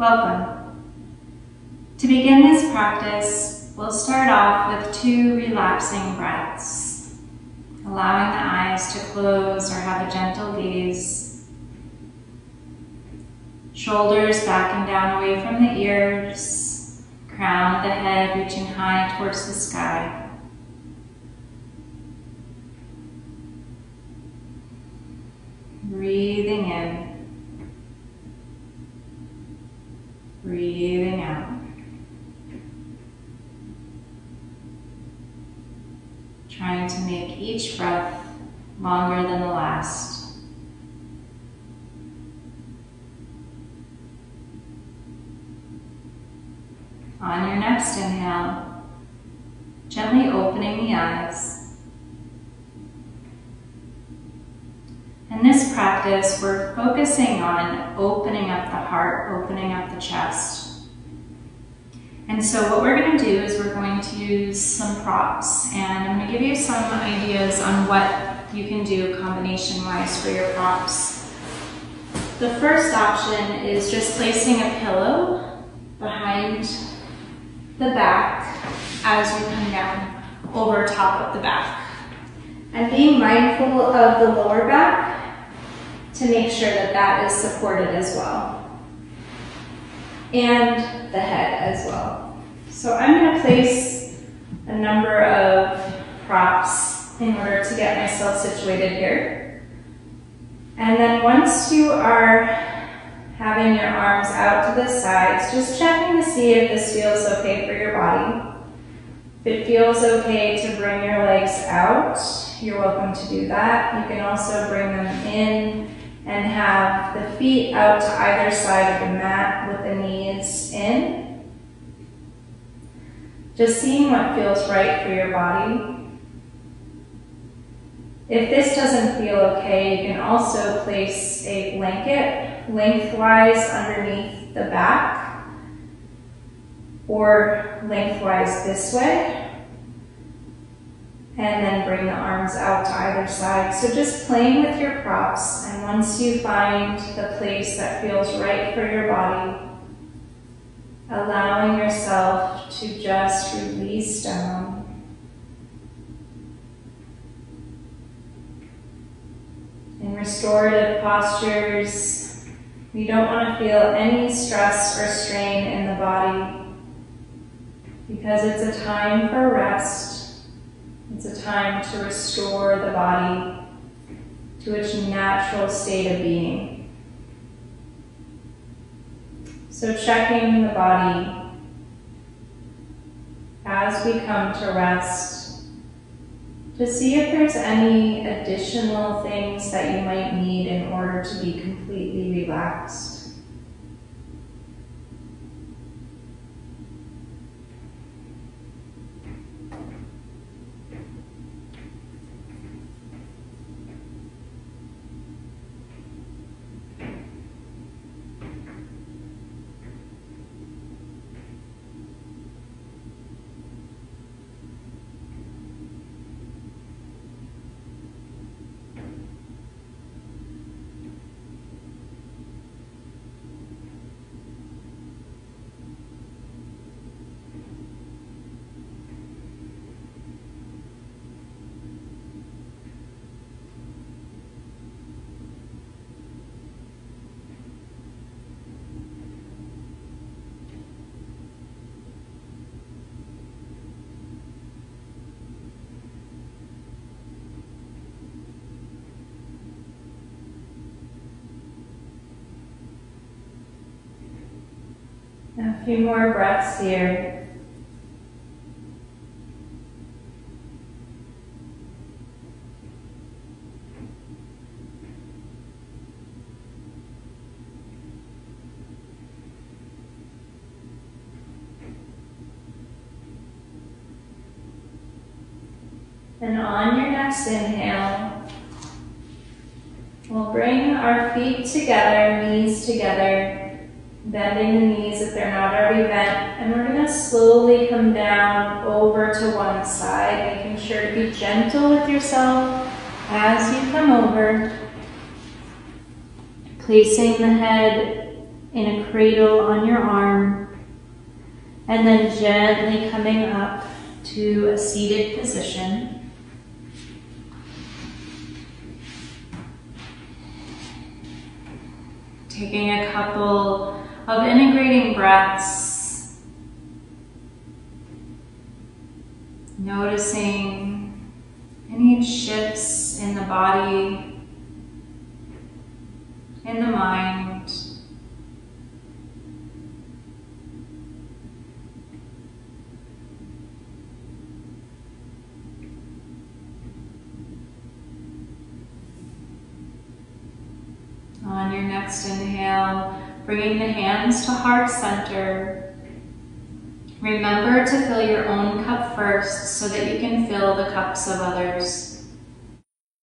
Welcome. To begin this practice, we'll start off with two relaxing breaths, allowing the eyes to close or have a gentle gaze. Shoulders back and down away from the ears, crown of the head reaching high towards the sky. Breathing in. Breathing out. Trying to make each breath longer than the last. On your next inhale, gently opening the eyes. In this practice, we're focusing on opening up the heart, opening up the chest. And so what we're going to do is we're going to use some props and some ideas on what you can do combination-wise for your props. The first option is just placing a pillow behind the back as you come down over top of the back. And being mindful of the lower back to make sure that that is supported as well. And the head as well. So I'm going to place a number of props in order to get myself situated here. And then once you are having your arms out to the sides, just checking to see if this feels okay for your body. If it feels okay to bring your legs out, you're welcome to do that. You can also bring them in and have the feet out to either side of the mat with the knees in. Just seeing what feels right for your body. If this doesn't feel okay, you can also place a blanket lengthwise underneath the back or lengthwise this way and then bring the arms out to either side. So just playing with your props, and once you find the place that feels right for your body, allowing yourself to just release down. Restorative postures, we don't want to feel any stress or strain in the body. Because it's a time for rest. It's a time to restore the body to its natural state of being. So checking the body as we come to rest to see if there's any additional things that you might need in order to be completely relaxed. A few more breaths here. And on your next inhale, we'll bring our feet together, knees together, bending the knees if they're not already bent. And we're going to slowly come down over to one side, making sure to be gentle with yourself as you come over. Placing the head in a cradle on your arm, and then gently coming up to a seated position. Taking a couple of integrating breaths, noticing any shifts in the body, in the mind. On your next inhale, bringing the hands to heart center. Remember to fill your own cup first so that you can fill the cups of others.